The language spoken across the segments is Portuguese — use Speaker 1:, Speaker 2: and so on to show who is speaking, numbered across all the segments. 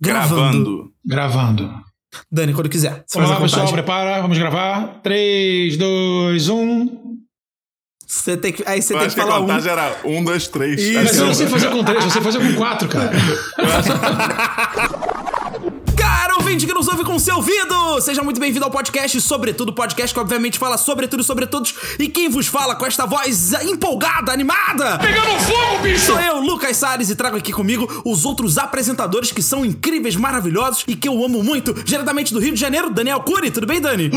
Speaker 1: Gravando.
Speaker 2: Gravando.
Speaker 3: Dani, quando quiser. Você
Speaker 2: Vamos
Speaker 3: faz
Speaker 2: lá,
Speaker 3: a
Speaker 2: pessoal, prepara, vamos gravar. 3, 2, 1.
Speaker 3: Você tem que, aí você tem
Speaker 1: acho
Speaker 3: que
Speaker 1: que a
Speaker 3: falar um.
Speaker 1: contagem era um, dois, três.
Speaker 3: Isso.
Speaker 1: Acho
Speaker 2: Mas
Speaker 1: que
Speaker 2: eu
Speaker 1: era-
Speaker 2: não sei fazer com 3, eu sei fazer com 4, cara.
Speaker 3: Ouvinte que nos ouve com seu ouvido! Seja muito bem-vindo ao podcast Sobretudo, podcast que obviamente fala sobre tudo e sobre todos. E quem vos fala com esta voz empolgada, animada?
Speaker 2: Pegando fogo, bicho!
Speaker 3: Sou eu, Lucas Salles, e trago aqui comigo os outros apresentadores que são incríveis, maravilhosos e que eu amo muito, diretamente do Rio de Janeiro, Daniel Cury. Tudo bem, Dani?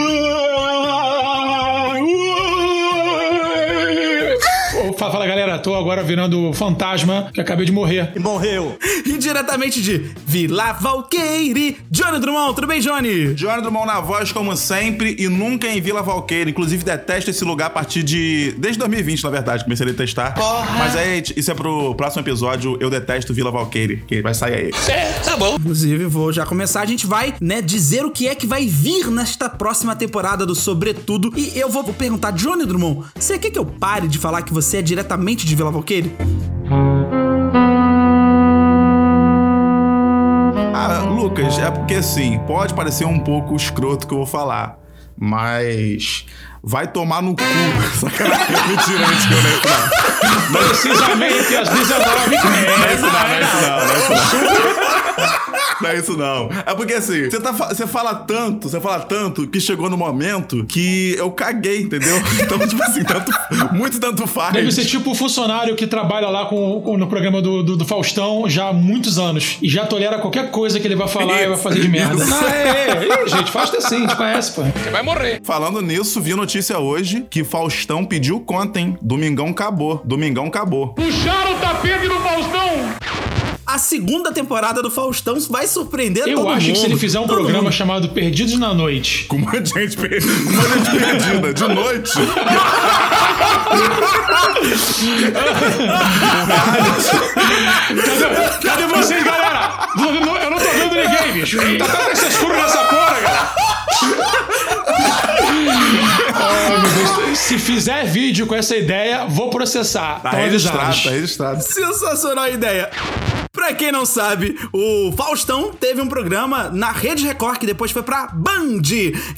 Speaker 2: Fala, fala, galera, tô agora virando fantasma que acabei de morrer.
Speaker 3: E diretamente de Vila Valqueire, Johnny Drummond. Tudo bem, Johnny?
Speaker 1: Johnny Drummond na voz, como sempre, e nunca em Vila Valqueira. Inclusive, detesto esse lugar a partir de. Desde 2020, na verdade, comecei a detestar. Mas aí, isso é pro próximo episódio. Eu detesto Vila Valqueire, que vai sair aí.
Speaker 3: Inclusive, vou já começar. A gente vai, né, dizer o que é que vai vir nesta próxima temporada do Sobretudo. E eu vou perguntar, Johnny Drummond, você quer que eu pare de falar que você é diretamente de Vila Valqueire?
Speaker 1: Ah, Lucas, é porque assim, pode parecer um pouco escroto que eu vou falar, mas. Vai tomar no cu. Sacanagem. Mentira, mentira, não é isso não.
Speaker 2: Precisamente às 19
Speaker 1: Não é isso não, não é isso não, não é isso não. Não é isso não. É porque assim, você, tá, você fala tanto, você fala tanto que chegou no momento que eu caguei, entendeu? Então, tipo assim, tanto, muito tanto faz.
Speaker 2: Deve ser tipo o funcionário que trabalha lá com, com- no programa do, do, do Faustão já há muitos anos e já tolera qualquer coisa que ele vai falar e vai fazer de merda.
Speaker 1: Isso.
Speaker 2: Não, é, é, Ih, gente, Fausto é assim, a gente conhece, pô.
Speaker 1: Falando nisso, vi notícia hoje que Faustão pediu conta, hein? Domingão acabou. Domingão acabou.
Speaker 2: Puxaram o tapete no Faustão!
Speaker 3: A segunda temporada do Faustão vai surpreender
Speaker 2: Eu
Speaker 3: todo mundo.
Speaker 2: acho que se ele fizer um programa
Speaker 3: mundo.
Speaker 2: chamado Perdidos na Noite,
Speaker 1: Com uma gente, per- com uma gente perdida, de noite.
Speaker 2: Cadê, cadê vocês, galera? Eu não, tô vendo ninguém, bicho. Tá tanta censura nessa porra, galera. Se fizer vídeo com essa ideia, vou processar.
Speaker 1: Tá registrado, tá registrado.
Speaker 3: Sensacional ideia. Pra quem não sabe, o Faustão teve um programa na Rede Record que depois foi pra Band,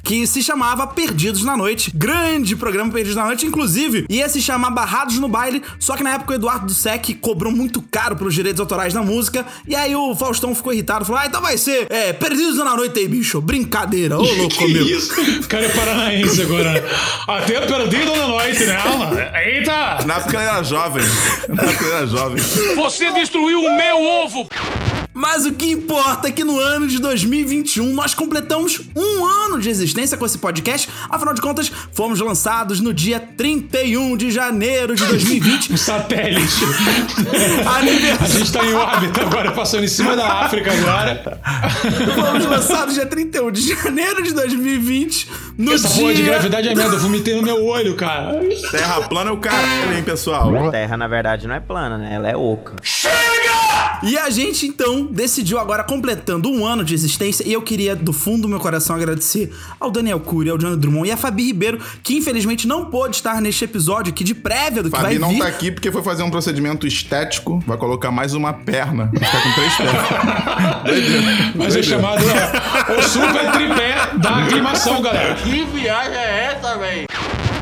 Speaker 3: que se chamava Perdidos na Noite. Grande programa Perdidos na Noite, inclusive, ia se chamar Barrados no Baile, só que na época o Eduardo Dussek cobrou muito caro pelos direitos autorais da música, e aí o Faustão ficou irritado, falou: "Ah, então vai ser é, Perdidos na Noite aí, bicho. Brincadeira, ô louco
Speaker 2: Que
Speaker 3: meu."
Speaker 2: isso? O cara é paranaense agora. né? Até perdido na noite, né? Eita!
Speaker 1: Na época ele era jovem. Na época ele era jovem.
Speaker 4: Você destruiu o meu ovo!
Speaker 3: Mas o que importa é que no ano de 2021 nós completamos um ano de existência com esse podcast. Afinal de contas, fomos lançados no dia 31 de janeiro de 2020.
Speaker 2: Um satélite. A gente tá em órbita agora, passando em cima da África agora.
Speaker 3: Fomos lançados dia 31 de janeiro de 2020. No
Speaker 2: Essa
Speaker 3: dia...
Speaker 2: porra de gravidade é merda, eu vomitei no meu olho, cara.
Speaker 1: Terra plana é o caralho, hein, pessoal?
Speaker 5: Terra, na verdade, não é plana, né? Ela é oca.
Speaker 3: E a gente então decidiu agora completando um ano de existência e eu queria do fundo do meu coração agradecer ao Daniel Cury, ao Johnny Drummond e a Fabi Ribeiro, que infelizmente não pôde estar neste episódio aqui de prévia do que
Speaker 1: Fabi
Speaker 3: vai
Speaker 1: não
Speaker 3: vir.
Speaker 1: tá aqui porque foi fazer um procedimento estético. Vai colocar mais uma perna. Vai ficar com três pernas.
Speaker 2: Mas é chamado ó, o super tripé da aclimação, galera.
Speaker 4: Que viagem é essa, velho?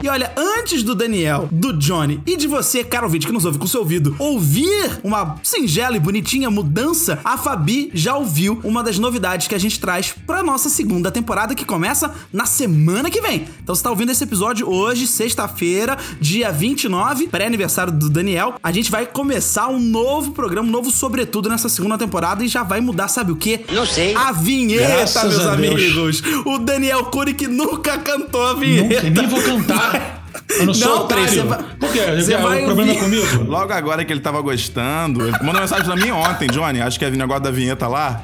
Speaker 3: E olha, antes do Daniel, do Johnny e de você, caro ouvinte que nos ouve com seu ouvido, ouvir uma singela e bonitinha mudança, a Fabi já ouviu uma das novidades que a gente traz pra nossa segunda temporada que começa na semana que vem. Então você tá ouvindo esse episódio hoje, sexta-feira, dia 29, pré-aniversário do Daniel. A gente vai começar um novo programa, um novo sobretudo nessa segunda temporada e já vai mudar, sabe o quê?
Speaker 5: Não sei.
Speaker 3: A vinheta,
Speaker 2: Graças
Speaker 3: meus
Speaker 2: a Deus.
Speaker 3: amigos. O Daniel Cury que nunca cantou a
Speaker 2: Nunca,
Speaker 3: vinheta.
Speaker 2: nem vou cantar. Eu não sou
Speaker 3: Não,
Speaker 2: otário.
Speaker 3: você vai-
Speaker 2: Por quê?
Speaker 3: você
Speaker 2: o
Speaker 3: vai
Speaker 2: problema é comigo?
Speaker 1: Logo agora que ele tava gostando, ele mandou mensagem pra mim ontem, Johnny. Acho que é negócio da vinheta lá.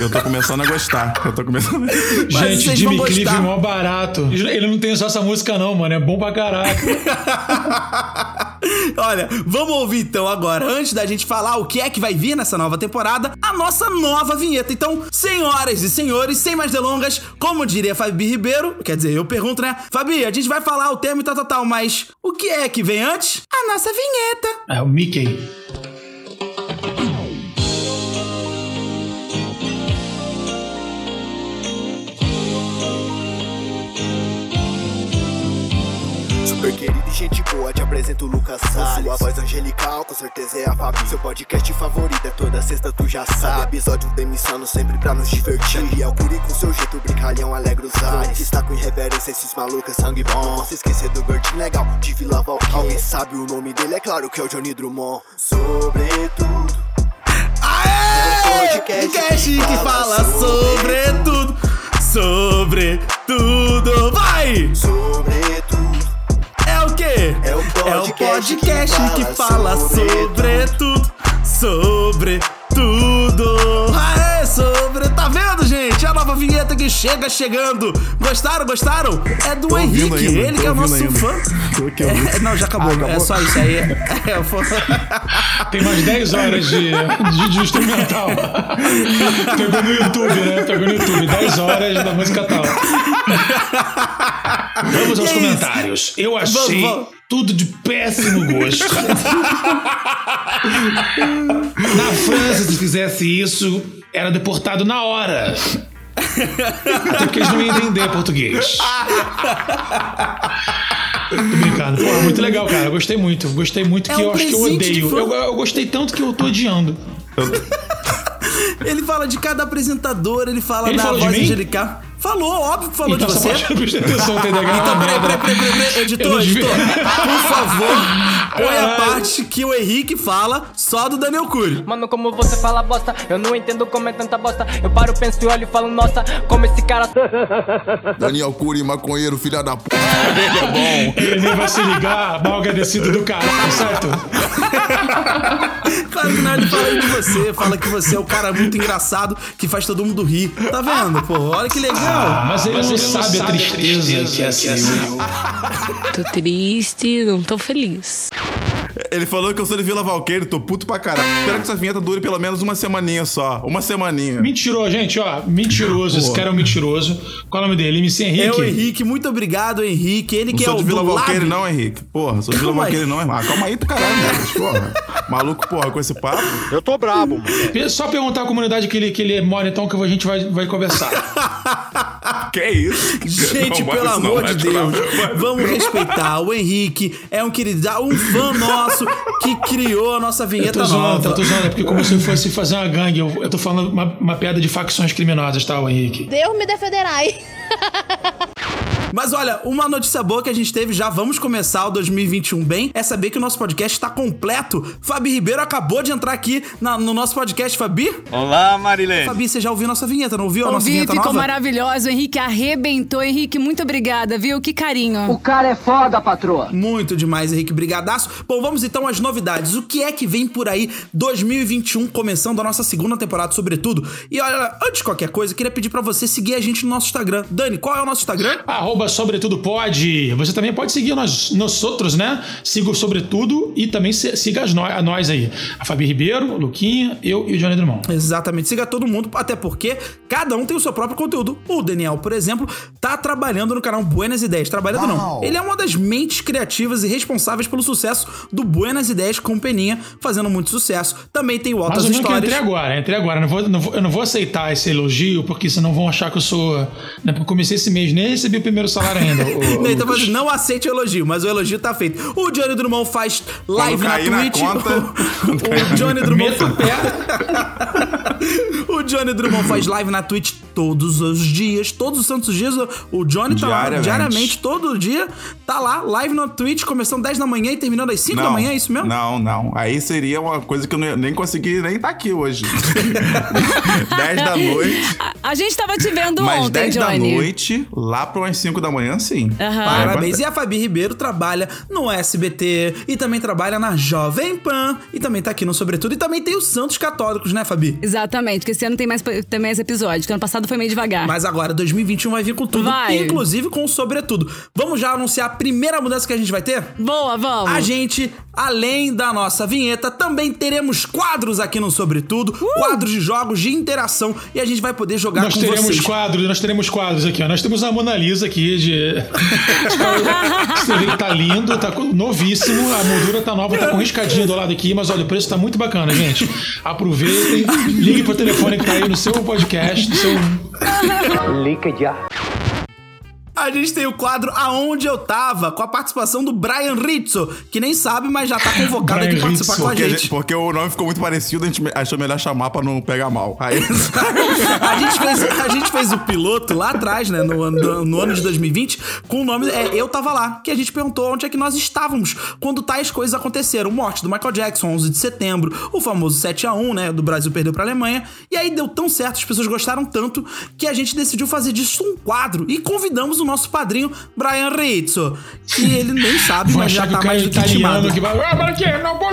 Speaker 1: Eu tô começando a gostar. Eu tô começando.
Speaker 2: Gente,
Speaker 3: vocês
Speaker 2: Jimmy Cliff é mó barato. Ele não tem só essa música, não, mano. É bom pra caralho.
Speaker 3: Olha, vamos ouvir então agora, antes da gente falar o que é que vai vir nessa nova temporada, a nossa nova vinheta. Então, senhoras e senhores, sem mais delongas, como diria Fabi Ribeiro, quer dizer, eu pergunto, né? Fabi, a gente vai falar o termo e tal, tal, tal, mas o que é que vem antes? A nossa vinheta.
Speaker 2: É o Mickey.
Speaker 6: Apresento o Lucas Salles. Sua voz angelical, com certeza é a Fabi. Seu podcast favorito é toda sexta, tu já sabe. Episódio demissando sempre pra nos divertir. E é o Curi com seu jeito, brincalhão, alegre os ares. Está com irreverência, esses malucos, sangue bom. Não se esquecer do gordinho legal, de Vila Valquíria. Alguém sabe o nome dele, é claro que é o Johnny Drummond. Sobretudo.
Speaker 3: Aê!
Speaker 6: Podcast
Speaker 3: Podcast
Speaker 6: que
Speaker 3: que
Speaker 6: fala
Speaker 3: sobre tudo. Sobre tudo. Vai!
Speaker 6: Sobretudo.
Speaker 3: É o quê?
Speaker 6: É o
Speaker 3: É o
Speaker 6: podcast
Speaker 3: podcast que fala sobre tudo. Sobre tudo. Aê, sobre. Tá vendo, gente? A nova vinheta que chega chegando. Gostaram? Gostaram? É do
Speaker 1: Tô
Speaker 3: Henrique.
Speaker 1: ainda,
Speaker 3: ele que é o nosso
Speaker 1: ainda.
Speaker 3: fã. É, não, já acabou.
Speaker 1: Ah, acabou?
Speaker 3: É só isso aí. É, foi-
Speaker 2: Tem mais 10 horas de, de, de instrumental. Pegou no YouTube, né? Pegou no YouTube. 10 horas da música tal. Vamos aos
Speaker 3: Que
Speaker 2: comentários. Eu achei
Speaker 3: Vamos, vamos.
Speaker 2: tudo de péssimo gosto. Na França, se fizesse isso, era deportado na hora. Até porque eles não iam entender português. Tô brincando. Pô, muito legal, cara. Eu gostei muito. Gostei muito
Speaker 3: É
Speaker 2: que
Speaker 3: um
Speaker 2: eu acho que eu odeio. Eu, eu gostei tanto que eu tô odiando.
Speaker 3: Ele fala de cada apresentador, ele fala
Speaker 2: Ele
Speaker 3: da
Speaker 2: falou de
Speaker 3: voz angelical. Falou, óbvio que falou
Speaker 2: Então,
Speaker 3: de você.
Speaker 2: prestei atenção, TDAH.
Speaker 3: Então,
Speaker 2: uma
Speaker 3: peraí, peraí, peraí, peraí, editor, editor, por favor, põe a parte que o Henrique fala só do Daniel Cury.
Speaker 7: Mano, como você fala bosta, eu não entendo como é tanta bosta. Eu paro, penso e olho e falo, nossa, como esse cara.
Speaker 1: Daniel Cury, maconheiro, filha da p. Ele é bom.
Speaker 2: Ele nem vai se ligar, mal agradecido do caralho, certo?
Speaker 3: Claro que não, ele fala aí de você, fala que você é o cara muito engraçado que faz todo mundo rir. Tá vendo, pô? Olha que legal.
Speaker 2: Ah, mas ele não sabe a tristeza que é assim.
Speaker 8: Tô triste, não tô feliz.
Speaker 1: Ele falou que eu sou de Vila Valqueire, tô puto pra caralho. Espero que essa vinheta dure pelo menos uma semaninha só. Uma semaninha.
Speaker 2: Mentiroso, gente, ó. Mentiroso. Esse cara é um mentiroso. Qual é o nome dele? MC Henrique.
Speaker 3: É o Henrique, muito obrigado, Henrique. Ele
Speaker 1: Não
Speaker 3: que é
Speaker 1: sou
Speaker 3: o
Speaker 1: de Vila
Speaker 3: Lab.
Speaker 1: não, Henrique. Porra, sou de Vila. Valqueire, não, irmão. Ah, Calma aí, tu caralho, né? Porra. Maluco, porra, com esse papo.
Speaker 4: Eu tô brabo, mano.
Speaker 2: Só perguntar à comunidade que ele, que ele mora, então, que a gente vai, vai conversar.
Speaker 1: Que isso?
Speaker 3: Gente,
Speaker 1: Não,
Speaker 3: pelo
Speaker 1: não,
Speaker 3: amor
Speaker 1: vai
Speaker 3: de. Deus,
Speaker 1: Vai.
Speaker 3: vamos respeitar. O Henrique é um querido, um fã nosso que criou a nossa
Speaker 2: Eu
Speaker 3: vinheta
Speaker 2: tô zoando,
Speaker 3: nova.
Speaker 2: eu tô zoando, é porque como se eu fosse fazer uma gangue. Eu, eu tô falando uma, uma piada de facções criminosas, tá, o Henrique?
Speaker 9: Deus me defenderai.
Speaker 3: Mas olha, uma notícia boa que a gente teve, já vamos começar o 2021 bem, é saber que o nosso podcast está completo. Fabi Ribeiro acabou de entrar aqui na- no nosso podcast, Fabi.
Speaker 4: Olá, Marilene.
Speaker 3: Fabi, você já ouviu nossa vinheta, não ouviu a nossa vinheta
Speaker 8: ficou
Speaker 3: nova?
Speaker 8: maravilhoso. O Henrique arrebentou. Henrique, muito obrigada, viu? Que carinho.
Speaker 7: O cara é foda, patroa.
Speaker 3: Muito demais, Henrique. Brigadaço. Bom, vamos então às novidades. O que é que vem por aí 2021, começando a nossa segunda temporada, sobretudo. E olha, antes de qualquer coisa, eu queria pedir pra você seguir a gente no nosso Instagram. Dani, qual é o nosso Instagram?
Speaker 2: Arroba Sobretudo Pode. Você também pode seguir nós, nós outros, né? Siga o Sobretudo e também siga as no- a nós aí. A Fabi Ribeiro, o Luquinha, eu e o Johnny Drummond.
Speaker 3: Exatamente, siga todo mundo, até porque cada um tem o seu próprio conteúdo. O Daniel, por exemplo, tá trabalhando no canal Buenas Ideias. Trabalhando não. Ele é uma das mentes criativas e responsáveis pelo sucesso do Buenas Ideias com Peninha, fazendo muito sucesso. Também tem o Altas
Speaker 2: menos que eu entrei
Speaker 3: Histórias.
Speaker 2: agora, entrei agora. Não vou, não vou- eu não vou aceitar esse elogio, porque senão vão achar que eu sou. Né? Porque eu comecei esse mês, nem recebi o primeiro salário ainda. ô
Speaker 3: Não, então não aceite o elogio, mas o elogio tá feito. O Johnny Drummond faz live na
Speaker 1: cair na
Speaker 3: Twitch.
Speaker 1: conta,
Speaker 3: o,
Speaker 1: na-
Speaker 3: Johnny Drummond
Speaker 2: o.
Speaker 3: O Johnny Drummond faz live na Twitch todos os dias, todos os santos dias. O Johnny tá lá
Speaker 1: Diariamente.
Speaker 3: todo dia. Tá lá, live na Twitch, começando 10 da manhã e terminando às 5 da manhã, é isso mesmo?
Speaker 1: Não, não. Aí seria uma coisa que eu não ia- nem consegui nem estar aqui hoje. 10 da noite.
Speaker 8: A, a gente tava te vendo
Speaker 1: Mas
Speaker 8: ontem,
Speaker 1: 10 da
Speaker 8: Johnny.
Speaker 1: noite, lá para umas 5 da manhã, sim.
Speaker 8: Aham.
Speaker 3: Parabéns. E a Fabi Ribeiro trabalha no SBT e também trabalha na Jovem Pan e também tá aqui no Sobretudo. E também tem os Santos Católicos, né, Fabi?
Speaker 8: Exatamente, porque esse ano tem mais, tem mais episódios, que ano passado foi meio devagar.
Speaker 3: Mas agora, 2021 vai vir com tudo,
Speaker 8: Vai.
Speaker 3: inclusive com o Sobretudo. Vamos já anunciar a primeira mudança que a gente vai ter?
Speaker 8: Boa, vamos.
Speaker 3: A gente, além da nossa vinheta, também teremos quadros aqui no Sobretudo,
Speaker 8: Uh!
Speaker 3: quadros de jogos de interação e a gente vai poder jogar
Speaker 2: Nós
Speaker 3: com
Speaker 2: teremos
Speaker 3: vocês.
Speaker 2: quadros, nós teremos quadros aqui, ó. Nós temos a Mona Lisa aqui de. Você vê que tá lindo, tá novíssimo, a moldura tá nova, tá com riscadinha do lado aqui, mas olha, o preço tá muito bacana, gente. Aproveitem, ligue pro telefone que tá aí no seu podcast, no seu. Like ya.
Speaker 3: A gente tem o quadro Aonde Eu Tava, com a participação do Brian Rizzo, que nem sabe, mas já tá convocado aqui pra participar
Speaker 2: Rizzo.
Speaker 3: com a
Speaker 1: Porque,
Speaker 3: gente.
Speaker 1: porque o nome ficou muito parecido, a gente achou melhor chamar pra não pegar mal. Aí,
Speaker 3: A gente, fez, a gente fez o piloto lá atrás, né? No, ano- no ano de 2020, com o nome é, Eu Tava Lá, que a gente perguntou onde é que nós estávamos quando tais coisas aconteceram. Morte do Michael Jackson, 11 de setembro, o famoso 7x1, né? Do Brasil perdeu pra Alemanha. E aí deu tão certo, as pessoas gostaram tanto, que a gente decidiu fazer disso um quadro. E convidamos o nosso padrinho, Brian Rizzo, que ele nem sabe, mas já
Speaker 2: que
Speaker 3: tá mais do que intimado.
Speaker 2: italiano que vai. Ah, perché non può.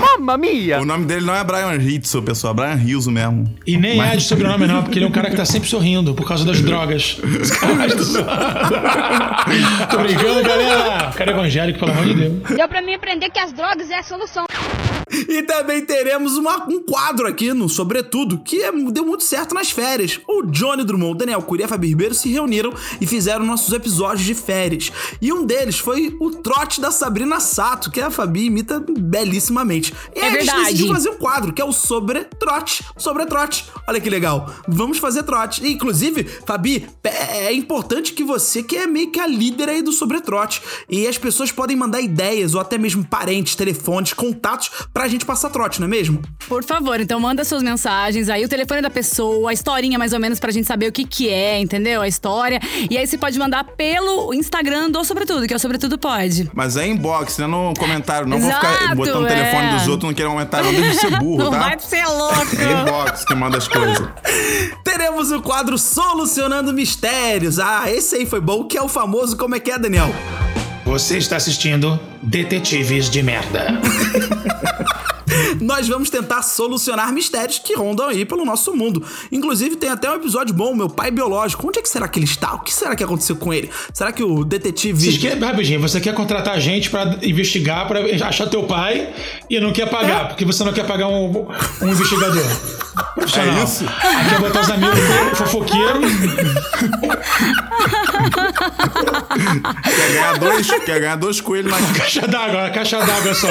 Speaker 4: Mamma mia!
Speaker 1: o nome dele não é Brian Rizzo, pessoal, é Brian Rizzo mesmo.
Speaker 2: E nem é de sobrenome, não, porque ele é um cara que tá sempre sorrindo por causa das drogas. Os caras do Tô brincando, galera. O cara é evangélico, pelo amor de Deus.
Speaker 9: Deu pra mim aprender que as drogas é a solução.
Speaker 3: E também teremos uma- um quadro aqui no Sobretudo, que é- deu muito certo nas férias. O Johnny Drummond, Daniel Curia e a Fabi Ribeiro se reuniram e fizeram nossos episódios de férias. E um deles foi o trote da Sabrina Sato, que a Fabi imita belíssimamente. E
Speaker 8: É
Speaker 3: aí a gente
Speaker 8: verdade.
Speaker 3: decidiu fazer um quadro, que é o Sobre Trote. Sobre Trote. Olha que legal. Vamos fazer trote. E, inclusive, Fabi, é é importante que você, que é meio que a líder aí do Sobre Trote, e as pessoas podem mandar ideias, ou até mesmo parentes, telefones, contatos, pra gente passar trote, não é mesmo?
Speaker 8: Por favor, então manda suas mensagens aí, o telefone da pessoa, a historinha mais ou menos pra gente saber o que que é, entendeu? A história. E aí você pode mandar pelo Instagram do Sobretudo, que é o Sobretudo Pode.
Speaker 1: Mas é inbox, né? No comentário. Não vou ficar
Speaker 8: Exato,
Speaker 1: botando o telefone
Speaker 8: é.
Speaker 1: dos outros no querer comentário, não deixa de ser burro,
Speaker 8: Não
Speaker 1: tá?
Speaker 8: vai ser louco.
Speaker 1: É inbox que manda as coisas.
Speaker 3: Teremos o quadro Solucionando Mistérios. Ah, esse aí foi bom, que é o famoso Como é que é, Daniel?
Speaker 2: Você está assistindo Detetives de Merda.
Speaker 3: Nós vamos tentar solucionar mistérios que rondam aí pelo nosso mundo. Inclusive, tem até um episódio bom, meu pai biológico. Onde é que será que ele está? O que será que aconteceu com ele? Será que o detetive.
Speaker 2: Vocês querem, rapidinho, você quer contratar a gente pra investigar, pra achar teu pai e não quer pagar, porque você não quer pagar um, um investigador profissional.
Speaker 1: É isso?
Speaker 2: Quer botar os amigos fofoqueiros.
Speaker 1: Quer ganhar dois, quer ganhar dois coelhos na
Speaker 2: Caixa d'água, caixa d'água só.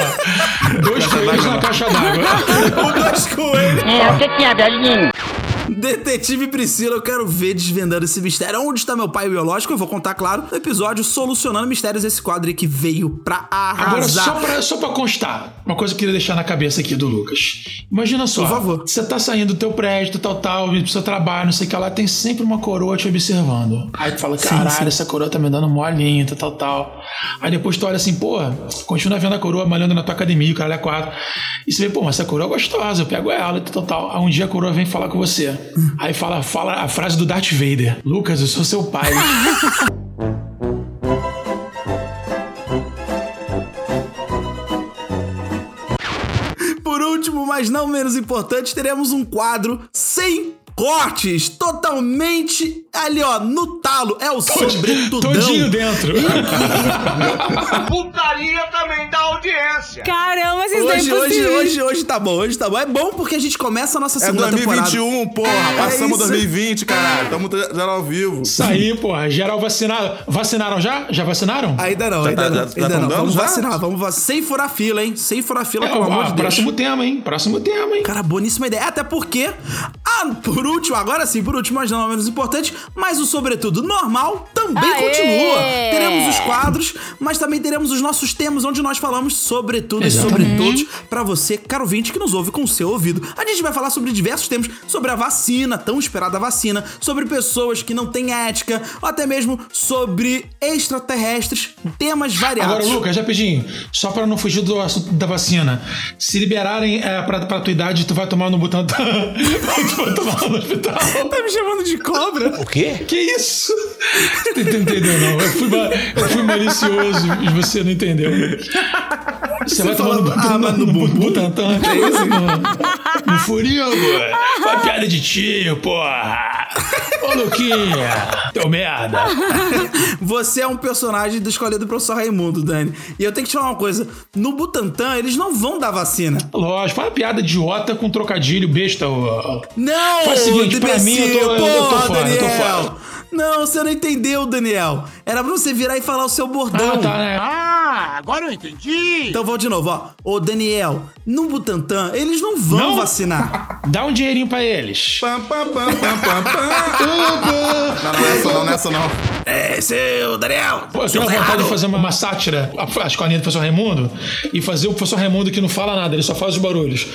Speaker 2: Dois
Speaker 1: Caixa
Speaker 2: coelhos na caixa d'água.
Speaker 3: Dois coelhos.
Speaker 9: É, o que que é, velhinho?
Speaker 3: Detetive Priscila, eu quero ver desvendando esse mistério. Onde está meu pai biológico? Eu vou contar, claro, no episódio Solucionando Mistérios, esse quadro aí que veio pra arrasar.
Speaker 2: Agora, só pra, só pra constar, uma coisa que eu queria deixar na cabeça aqui do Lucas. Imagina só,
Speaker 3: Por favor.
Speaker 2: você tá saindo do teu prédio, tal, tal, pro seu trabalho, não sei o que lá, tem sempre uma coroa te observando. Aí tu fala, caralho, essa coroa tá me dando molinho, tal, tal, tal. Aí depois tu olha assim, pô, continua vendo a coroa malhando na tua academia, o caralho é quatro. E você vê, pô, mas essa coroa é gostosa, eu pego ela, tal, tal, tal. Aí um dia a coroa vem falar com você. Aí fala, fala a frase do Darth Vader. Lucas, eu sou seu pai.
Speaker 3: Por último, mas não menos importante, teremos um quadro sem cortes, totalmente ali, ó, no talo. É o sobretudão.
Speaker 2: Todinho dentro.
Speaker 4: Putaria também da audiência!
Speaker 8: Caramba, vocês não é
Speaker 3: Hoje, hoje, hoje, hoje tá bom, hoje tá bom. É bom porque a gente começa a nossa
Speaker 1: É
Speaker 3: segunda temporada.
Speaker 1: 2021, porra.
Speaker 3: É
Speaker 1: Passamos
Speaker 3: isso.
Speaker 1: 2020, caralho. Tamo já ao vivo.
Speaker 2: Isso aí, porra. Geral vacinado. Vacinaram já? Já vacinaram?
Speaker 3: Ainda não,
Speaker 1: Já
Speaker 3: ainda
Speaker 1: tá-
Speaker 3: não.
Speaker 1: já-
Speaker 3: ainda
Speaker 1: já
Speaker 3: não. Vamos
Speaker 1: já?
Speaker 3: vacinar, vamos vacinar. Sem furar fila, hein? Sem furar fila,
Speaker 2: É,
Speaker 3: pelo
Speaker 2: ó,
Speaker 3: amor de Deus.
Speaker 2: próximo tema, hein? Próximo tema, hein?
Speaker 3: Cara, boníssima ideia. Até porque, ah, por último, agora sim, por último, mas não menos importante, mas o sobretudo normal também
Speaker 8: Aê!
Speaker 3: continua. Teremos os quadros, mas também teremos os nossos temas onde nós falamos sobre tudo e sobre
Speaker 2: Exatamente.
Speaker 3: todos pra você, caro ouvinte, que nos ouve com o seu ouvido. A gente vai falar sobre diversos temas, sobre a vacina, tão esperada vacina, sobre pessoas que não têm ética, ou até mesmo sobre extraterrestres, temas variados.
Speaker 2: Agora, Lucas, rapidinho, só pra não fugir do assunto da vacina. Se liberarem é, pra, pra tua idade, tu vai tomar no Butantan. tu vai tomar no hospital.
Speaker 3: Tá me chamando de cobra?
Speaker 4: O quê?
Speaker 2: Que isso? Tu não entendeu, não. Eu fui, eu fui malicioso e você não entendeu. Você, vai tomar no,
Speaker 3: ah, no
Speaker 2: Bu-
Speaker 3: bumbum?
Speaker 2: Butantan. É isso? No, no furinho, Foi piada de tio, porra. Ô, Luquinha, teu merda.
Speaker 3: Você é um personagem do escolhido do professor Raimundo, Dani. E eu tenho que te falar uma coisa: no Butantan, eles não vão dar vacina.
Speaker 2: Lógico, fala piada idiota com trocadilho besta. ô.
Speaker 3: Não!
Speaker 2: Faz o seguinte, pra mim, eu tô- eu tô
Speaker 3: porra,
Speaker 2: fora, eu tô
Speaker 3: Daniel.
Speaker 2: fora.
Speaker 3: Não, você não entendeu, Daniel. Era pra você virar e falar o seu bordão.
Speaker 2: Ah, tá, né?
Speaker 4: Ah, agora eu entendi!
Speaker 3: Então vou de novo, ó. Ô, Daniel, no Butantan, eles não vão
Speaker 2: Não?
Speaker 3: vacinar.
Speaker 2: Dá um dinheirinho pra eles.
Speaker 1: Pam, pam, pam, pam, pam, pam. Não, não é essa não, não é essa não.
Speaker 3: É, seu Daniel.
Speaker 2: Pô, eu tenho vontade
Speaker 3: errado.
Speaker 2: de fazer uma, uma sátira, a, a escolinha do professor Raimundo, e fazer o professor Raimundo que não fala nada, ele só faz os barulhos.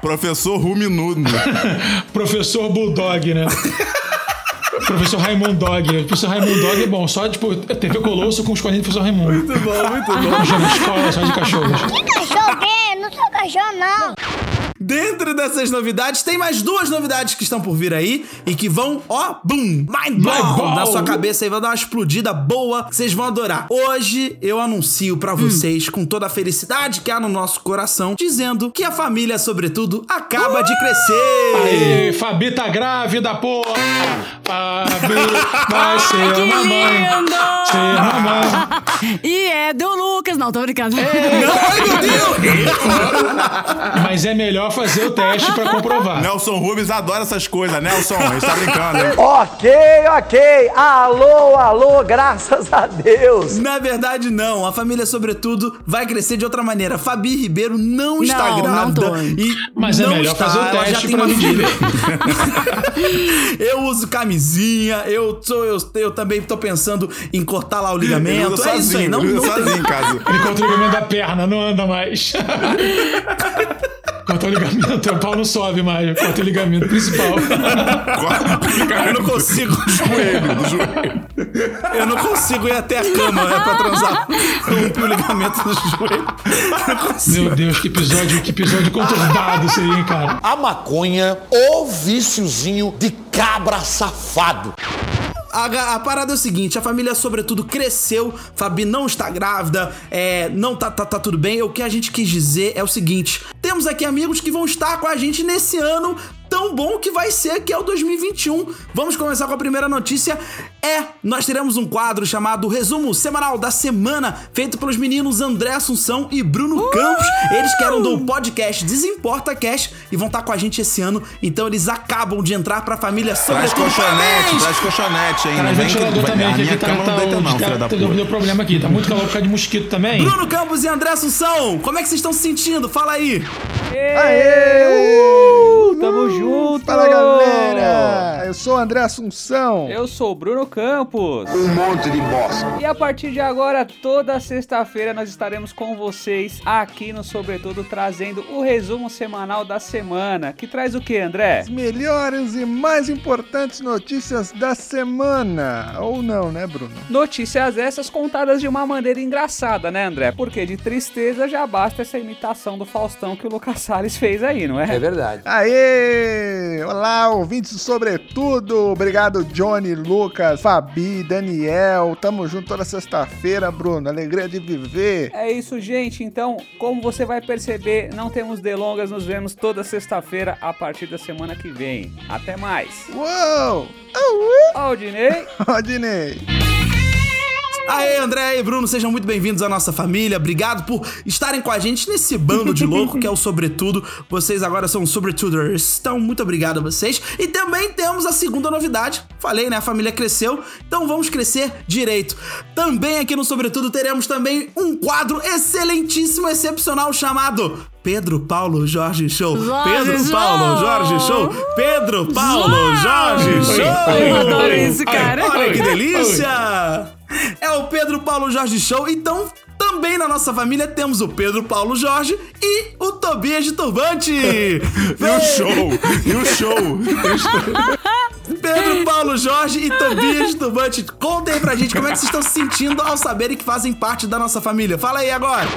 Speaker 1: Professor Ruminudo.
Speaker 2: professor Bulldog, né? Professor Raimundo Dog. Professor Raimundo Dog é bom, só tipo TV Colosso com os colinhos do professor Raimundo.
Speaker 3: Muito bom, muito bom.
Speaker 2: Já na escola, só de cachorros.
Speaker 9: Cachorro quê? Não sou cachorro, não.
Speaker 3: Dentro dessas novidades, tem mais duas novidades que estão por vir aí e que vão, ó, boom, mind blow,
Speaker 2: Mind blow.
Speaker 3: na sua cabeça e vai dar uma explodida boa, vocês vão adorar. Hoje eu anuncio pra vocês, com toda a felicidade que há no nosso coração, dizendo que a família, sobretudo, acaba de crescer.
Speaker 2: Aê, Fabi tá grávida, porra! Fabi vai ser
Speaker 8: que
Speaker 2: mamãe.
Speaker 8: lindo!
Speaker 2: Ser mamãe.
Speaker 8: E é do Lucas. Não, tô brincando.
Speaker 3: Ai, meu Deus!
Speaker 2: Mas é melhor fazer o teste pra comprovar.
Speaker 1: Nelson Rubens adora essas coisas. Nelson, a gente tá brincando, hein?
Speaker 10: Ok, ok. Alô, alô, graças a Deus.
Speaker 3: Na verdade, não. A família, sobretudo, vai crescer de outra maneira. Fabi Ribeiro não está
Speaker 8: Não, não
Speaker 3: grávida.
Speaker 8: tô.
Speaker 3: E
Speaker 2: Mas é
Speaker 3: não
Speaker 2: melhor
Speaker 3: está,
Speaker 2: fazer o teste
Speaker 3: tem
Speaker 2: pra medir.
Speaker 3: filha. eu uso camisinha, eu, sou, eu, eu também tô pensando em cortar lá o ligamento.
Speaker 1: usa
Speaker 3: É isso aí,
Speaker 1: sozinho,
Speaker 3: não, não tem-
Speaker 1: sozinho em casa.
Speaker 2: Ele o ligamento da perna, não anda mais. Cortou ligamento, o pau não sobe mais. Corta o ligamento principal.
Speaker 3: Eu não consigo.
Speaker 1: joelho, do joelho.
Speaker 3: Eu não consigo ir até a cama né, pra transar. Rompi o ligamento do joelho.
Speaker 2: Meu Deus, que episódio, que episódio conturbado isso aí, hein, cara.
Speaker 10: A maconha, o viciozinho de cabra safado.
Speaker 3: A, a parada é o seguinte, a família, sobretudo, cresceu. Fabi não está grávida, é, não tá, tá, tá tudo bem. O que a gente quis dizer é o seguinte: temos aqui amigos que vão estar com a gente nesse ano tão bom que vai ser, que é o 2021. Vamos começar com a primeira notícia. É, nós teremos um quadro chamado Resumo Semanal da Semana, feito pelos meninos André Assunção e Bruno Campos. Eles que eram do podcast Desimporta Cash e vão estar com a gente esse ano. Então eles acabam de entrar pra família
Speaker 1: Traz colchonete, traz colchonete aí.
Speaker 2: Traz
Speaker 1: vem que-
Speaker 2: ventilador
Speaker 1: vai-
Speaker 2: também,
Speaker 1: A
Speaker 2: que
Speaker 1: minha
Speaker 2: tá,
Speaker 1: cama
Speaker 2: tá,
Speaker 1: não deita não, filha da
Speaker 2: deu,
Speaker 1: puta.
Speaker 2: deu problema aqui. Tá muito calor por causa de mosquito também.
Speaker 3: Bruno Campos e André Assunção, como é que vocês estão se sentindo? Fala aí.
Speaker 11: Aê! Tamo junto!
Speaker 12: Fala galera! Eu sou o André Assunção.
Speaker 11: Eu sou o Bruno Campos.
Speaker 6: Um monte de bosta.
Speaker 11: E a partir de agora, toda sexta-feira, nós estaremos com vocês aqui no Sobretudo, trazendo o resumo semanal da semana. Que traz o que, André?
Speaker 12: As melhores e mais importantes notícias da semana. Ou não, né, Bruno?
Speaker 11: Notícias essas contadas de uma maneira engraçada, né, André? Porque de tristeza já basta essa imitação do Faustão que o Lucas Salles fez aí, não é?
Speaker 10: É verdade.
Speaker 12: Aê! Olá, ouvintes do sobretudo. Obrigado, Johnny, Lucas, Fabi, Daniel. Tamo junto toda sexta-feira, Bruno. Alegria de viver.
Speaker 11: É isso, gente. Então, como você vai perceber, não temos delongas. Nos vemos toda sexta-feira a partir da semana que vem. Até mais.
Speaker 12: Uou!
Speaker 11: Aldinei.
Speaker 12: Rodney.
Speaker 3: Aê, André e Bruno, sejam muito bem-vindos à nossa família. Obrigado por estarem com a gente nesse bando de louco que é o Sobretudo. Vocês agora são Sobretuders. Então, muito obrigado a vocês. E também temos a segunda novidade. Falei, né? A família cresceu. Então vamos crescer direito. Também aqui no Sobretudo teremos também um quadro excelentíssimo, excepcional chamado Pedro Paulo Jorge Show.
Speaker 8: Jorge
Speaker 3: Pedro
Speaker 8: Show.
Speaker 3: Paulo Jorge Show. Pedro Paulo Jorge Show.
Speaker 8: Eu adoro isso, cara.
Speaker 3: Olha que delícia! É o Pedro Paulo Jorge Show, então também na nossa família temos o Pedro Paulo Jorge e o Tobias de Turbante.
Speaker 1: E o show, e o show.
Speaker 3: Pedro Paulo Jorge e Tobias de Turbante, contem pra gente como é que vocês estão se sentindo ao saberem que fazem parte da nossa família. Fala aí agora.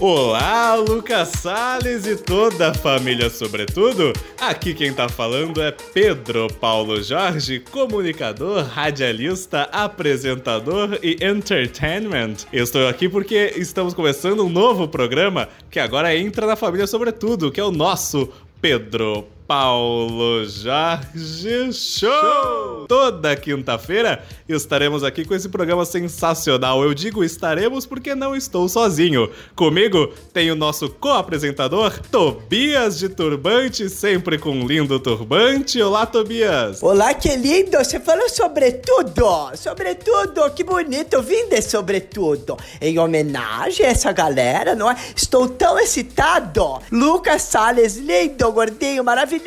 Speaker 13: Olá, Lucas Salles e toda a família, sobretudo. Aqui quem tá falando é Pedro Paulo Jorge, comunicador, radialista, apresentador e entertainment. Eu estou aqui porque estamos começando um novo programa que agora entra na família, sobretudo, que é o nosso Pedro Paulo Jorge Show! Toda quinta-feira estaremos aqui com esse programa sensacional. Eu digo estaremos porque não estou sozinho. Comigo tem o nosso co-apresentador, Tobias de Turbante, sempre com um lindo turbante. Olá, Tobias!
Speaker 14: Olá, que lindo! Você falou sobretudo! Sobretudo, que bonito! Eu vim de sobretudo. Em homenagem a essa galera, não é? Estou tão excitado! Lucas Salles, lindo, gordinho, maravilhoso!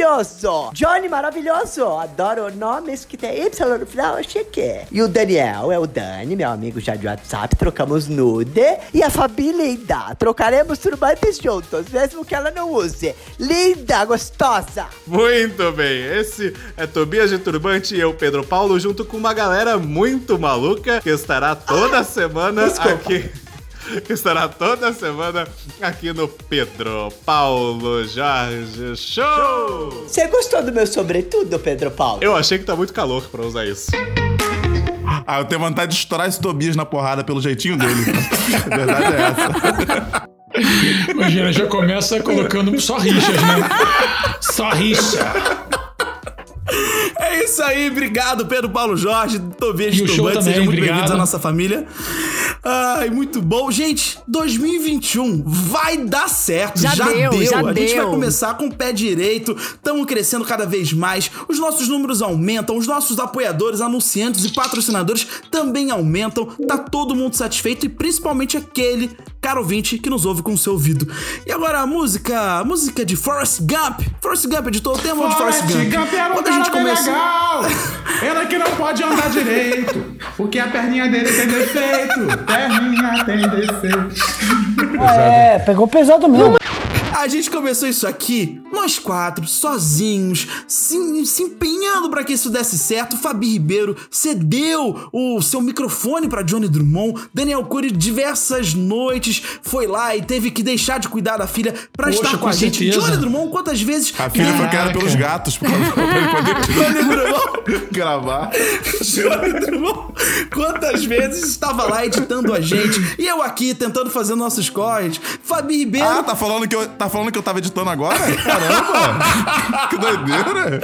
Speaker 14: Johnny, maravilhoso! Adoro nomes que tem Y no final, chique! E o Daniel é o Dani, meu amigo já de WhatsApp, trocamos nude. E a Fabi, linda! Trocaremos turbantes juntos, mesmo que ela não use. Linda, gostosa!
Speaker 13: Muito bem, esse é Tobias de Turbante e eu, Pedro Paulo, junto com uma galera muito maluca que estará toda semana
Speaker 14: desculpa.
Speaker 13: aqui. Que Estará toda semana aqui no Pedro Paulo Jorge Show!
Speaker 14: Você gostou do meu sobretudo, Pedro Paulo?
Speaker 13: Eu achei que tá muito calor pra usar isso.
Speaker 1: Ah, eu tenho vontade de estourar esse Tobias na porrada pelo jeitinho dele. A verdade é essa.
Speaker 2: Imagina, já começa colocando só rixas, né? Só rixa.
Speaker 3: É isso aí, obrigado Pedro Paulo Jorge, Tobias
Speaker 2: E também,
Speaker 3: sejam muito bem-vindos à nossa família. Ai, muito bom. Gente, 2021 vai dar certo,
Speaker 8: Já
Speaker 3: já,
Speaker 8: deu,
Speaker 3: deu.
Speaker 8: já
Speaker 3: a gente vai
Speaker 8: deu.
Speaker 3: começar com o pé direito, estamos crescendo cada vez mais, os nossos números aumentam, os nossos apoiadores, anunciantes e patrocinadores também aumentam, tá todo mundo satisfeito e principalmente aquele caro ouvinte que nos ouve com o seu ouvido. E agora a música, a música de Forrest Gump. Forrest Gump, editor, tem amor de Forrest Gump.
Speaker 15: era um
Speaker 3: Quando a gente
Speaker 15: cara legal. Ele que não pode andar direito, porque a perninha dele tem defeito. Perninha tem defeito.
Speaker 10: É, pegou pesado mesmo.
Speaker 3: A gente começou isso aqui, nós quatro, sozinhos, se, se empenhando pra que isso desse certo. Fabi Ribeiro cedeu o seu microfone pra Johnny Drummond. Daniel Cury, diversas noites, foi lá e teve que deixar de cuidar da filha pra
Speaker 2: Poxa,
Speaker 3: estar com,
Speaker 2: com
Speaker 3: a gente.
Speaker 2: certeza.
Speaker 3: Johnny Drummond, quantas vezes.
Speaker 1: A filha foi criada pelos gatos pra, pra ele poder
Speaker 3: Johnny Drummond.
Speaker 1: gravar.
Speaker 3: Johnny Drummond, quantas vezes estava lá editando a gente e eu aqui tentando fazer nossos corres. Fabi Ribeiro.
Speaker 1: Ah, tá falando, que eu, tá falando que eu tava editando agora? Caramba! que doideira!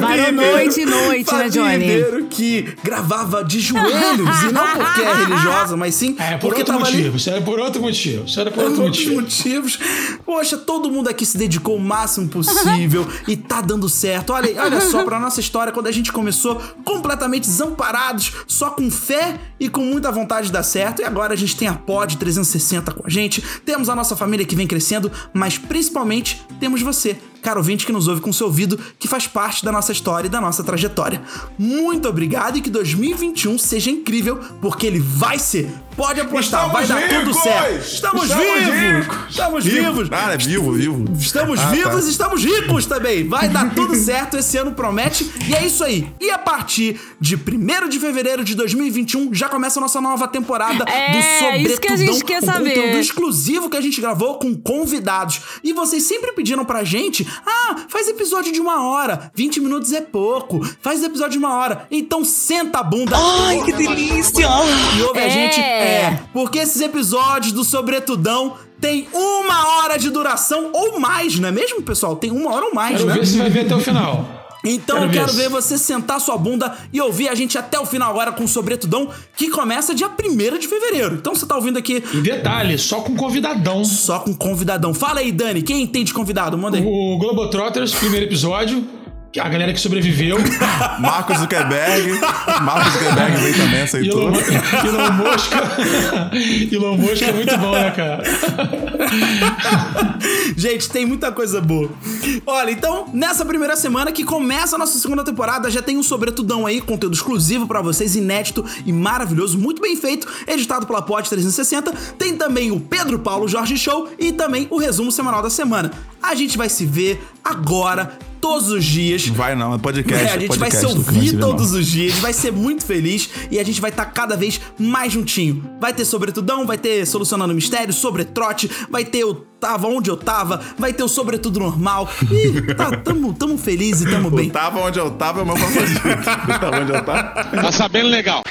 Speaker 8: Varou noite e noite, né, Johnny?
Speaker 3: Ribeiro que gravava de joelhos, e não porque é religiosa, mas sim
Speaker 2: É, por
Speaker 3: porque
Speaker 2: outro
Speaker 3: tava ali
Speaker 2: motivo. Isso era por outro motivo. Isso era por
Speaker 3: por
Speaker 2: outro
Speaker 3: outros
Speaker 2: motivo.
Speaker 3: motivos. Poxa, todo mundo aqui se dedicou o máximo possível e tá dando certo. Olha, olha só pra nossa história, quando a gente começou completamente desamparados, só com fé e com muita vontade de dar certo. E agora a gente tem a Pod 360 com a gente, temos a nossa família que vem crescendo, mas principalmente temos você, caro ouvinte que nos ouve com seu ouvido, que faz parte da nossa história e da nossa trajetória. Muito obrigado e que 2021 seja incrível, porque ele vai ser. Pode apostar,
Speaker 1: Estamos
Speaker 3: vai dar tudo
Speaker 1: ricos!
Speaker 3: certo. Estamos,
Speaker 1: Estamos
Speaker 3: vivos!
Speaker 1: ricos!
Speaker 3: Estamos
Speaker 1: Vivo.
Speaker 3: vivos!
Speaker 1: Ah, é vivo, vivo.
Speaker 3: Estamos
Speaker 1: Ah, tá.
Speaker 3: vivos e estamos ricos também. Vai dar tudo certo, esse ano promete. E é isso aí. E a partir de 1 de fevereiro de 2021 já começa a nossa nova temporada
Speaker 8: É,
Speaker 3: do Sobretudão.
Speaker 8: isso que a gente quer
Speaker 3: um
Speaker 8: saber.
Speaker 3: conteúdo exclusivo que a gente gravou com convidados. E vocês sempre pediram pra gente: ah, faz episódio de uma hora. 20 minutos é pouco. Faz episódio de uma hora. Então senta a bunda.
Speaker 14: Ai, que delícia!
Speaker 3: E ouve a
Speaker 8: É.
Speaker 3: gente. É. Porque esses episódios do Sobretudão tem uma hora de duração ou mais, não é mesmo, pessoal? Tem uma hora ou mais,
Speaker 2: Quero
Speaker 3: né?
Speaker 2: ver se vai ver até o final.
Speaker 3: Então
Speaker 2: Quero
Speaker 3: eu quero
Speaker 2: ver
Speaker 3: você sentar sua bunda e ouvir a gente até o final agora com o Sobretudão, que começa dia 1 de fevereiro. Então você tá ouvindo aqui
Speaker 2: E detalhe, só com convidadão.
Speaker 3: só com convidadão. Fala aí, Dani, quem tem de convidado? Manda aí.
Speaker 2: O Globotrotters, primeiro episódio. A galera que sobreviveu.
Speaker 1: Marcos Zuckerberg. Marcos Zuckerberg veio também, aceitou.
Speaker 2: Elon, Elon Mosca. Elon Mosca é muito bom, né, cara?
Speaker 3: Gente, tem muita coisa boa. Olha, então, nessa primeira semana que começa a nossa segunda temporada, já tem um sobretudão aí, conteúdo exclusivo pra vocês, inédito e maravilhoso, muito bem feito, editado pela Pod 360. Tem também o Pedro Paulo Jorge Show e também o resumo semanal da semana. A gente vai se ver agora, todos os dias.
Speaker 1: Vai não, é podcast.
Speaker 3: É, a gente vai
Speaker 1: podcast,
Speaker 3: se ouvir
Speaker 1: se não.
Speaker 3: todos os dias, vai ser muito feliz e a gente vai estar cada vez mais juntinho. Vai ter sobretudão, vai ter solucionando mistério, sobre trote, vai ter o tava onde eu tava, vai ter o sobretudo normal. E tá, tamo, tamo feliz e tamo bem.
Speaker 1: Tava onde eu tava é o meu favorito. tava onde eu tava.
Speaker 15: Tá sabendo legal.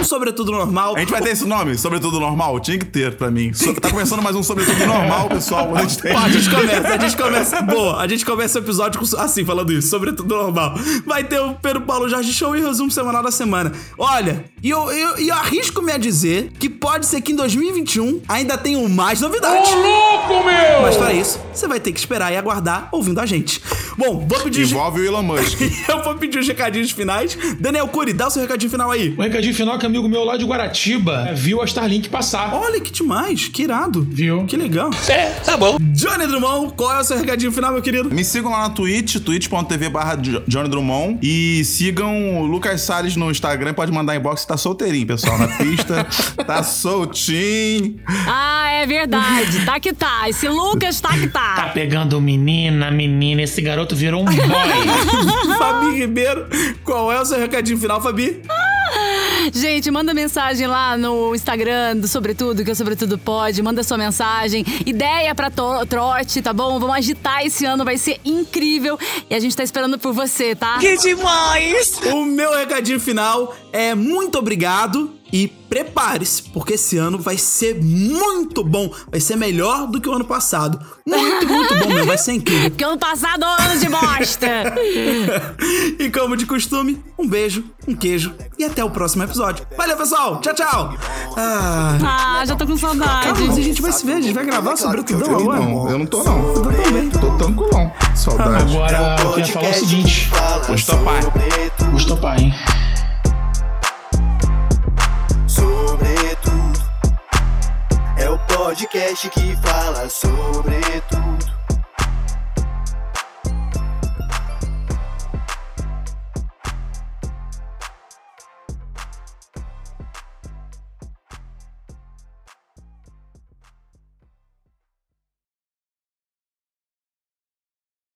Speaker 3: o Sobretudo Normal.
Speaker 1: A gente vai ter esse nome, Sobretudo Normal? Tinha que ter pra mim. So- tá começando mais um Sobretudo Normal, pessoal. A gente tem.
Speaker 3: Ó, a gente começa, a gente começa. Boa, a gente começa o episódio com, assim, falando isso, sobretudo normal. Vai ter o Pedro Paulo Jorge Show e o resumo semanal da semana. Olha, e eu, eu, e eu arrisco-me a dizer que pode ser que em 2021 ainda tenham mais novidades.
Speaker 15: Ô, louco, meu!
Speaker 3: Mas pra isso, você vai ter que esperar e aguardar ouvindo a gente. Bom, vou pedir.
Speaker 1: Envolve o Elon Musk.
Speaker 3: eu vou pedir os recadinhos finais. Daniel Cury, dá o seu recadinho final aí.
Speaker 2: O recadinho final é que um amigo meu lá de Guaratiba viu a Starlink passar.
Speaker 3: Olha que demais, que irado.
Speaker 2: Viu?
Speaker 3: Que legal.
Speaker 2: É, tá bom.
Speaker 3: Johnny Drummond, qual é o seu recadinho final, meu querido?
Speaker 1: Me sigam lá na Twitch, twitch.tv barra Jo- Johnny Drummond. E sigam o Lucas Salles no Instagram. Pode mandar inbox, tá solteirinho, pessoal. Na pista, tá soltinho.
Speaker 8: Ah, é verdade. Tá que tá. Esse Lucas tá que
Speaker 2: Tá
Speaker 8: tá.
Speaker 2: pegando menina, menina. Esse garoto virou um boy.
Speaker 3: Fabi Ribeiro, qual é o seu recadinho final, Fabi?
Speaker 8: Gente, manda mensagem lá no Instagram do Sobretudo, que o Sobretudo pode. Manda sua mensagem. Ideia pra trote, tá bom? Vamos agitar esse ano, vai ser incrível. E a gente tá esperando por você, tá?
Speaker 3: Que demais! O meu recadinho final é muito obrigado e prepare-se, porque esse ano vai ser muito bom. Vai ser melhor do que o ano passado. Muito, muito bom mesmo. Vai ser incrível.
Speaker 8: Porque ano passado é um ano de bosta.
Speaker 3: e como de costume, um beijo, um queijo e até o próximo episódio. Valeu, pessoal! Tchau, tchau! Ah,
Speaker 8: Ah, já tô com saudade.
Speaker 3: Calma, a gente vai se ver, a gente vai gravar sobre o tudão agora.
Speaker 1: não, eu não tô não.
Speaker 3: Eu tô também.
Speaker 1: Tô tranquilão. Saudade.
Speaker 2: Agora eu queria falar o seguinte.
Speaker 1: Vou estopar,
Speaker 2: hein?
Speaker 6: Podcast que fala sobre tudo.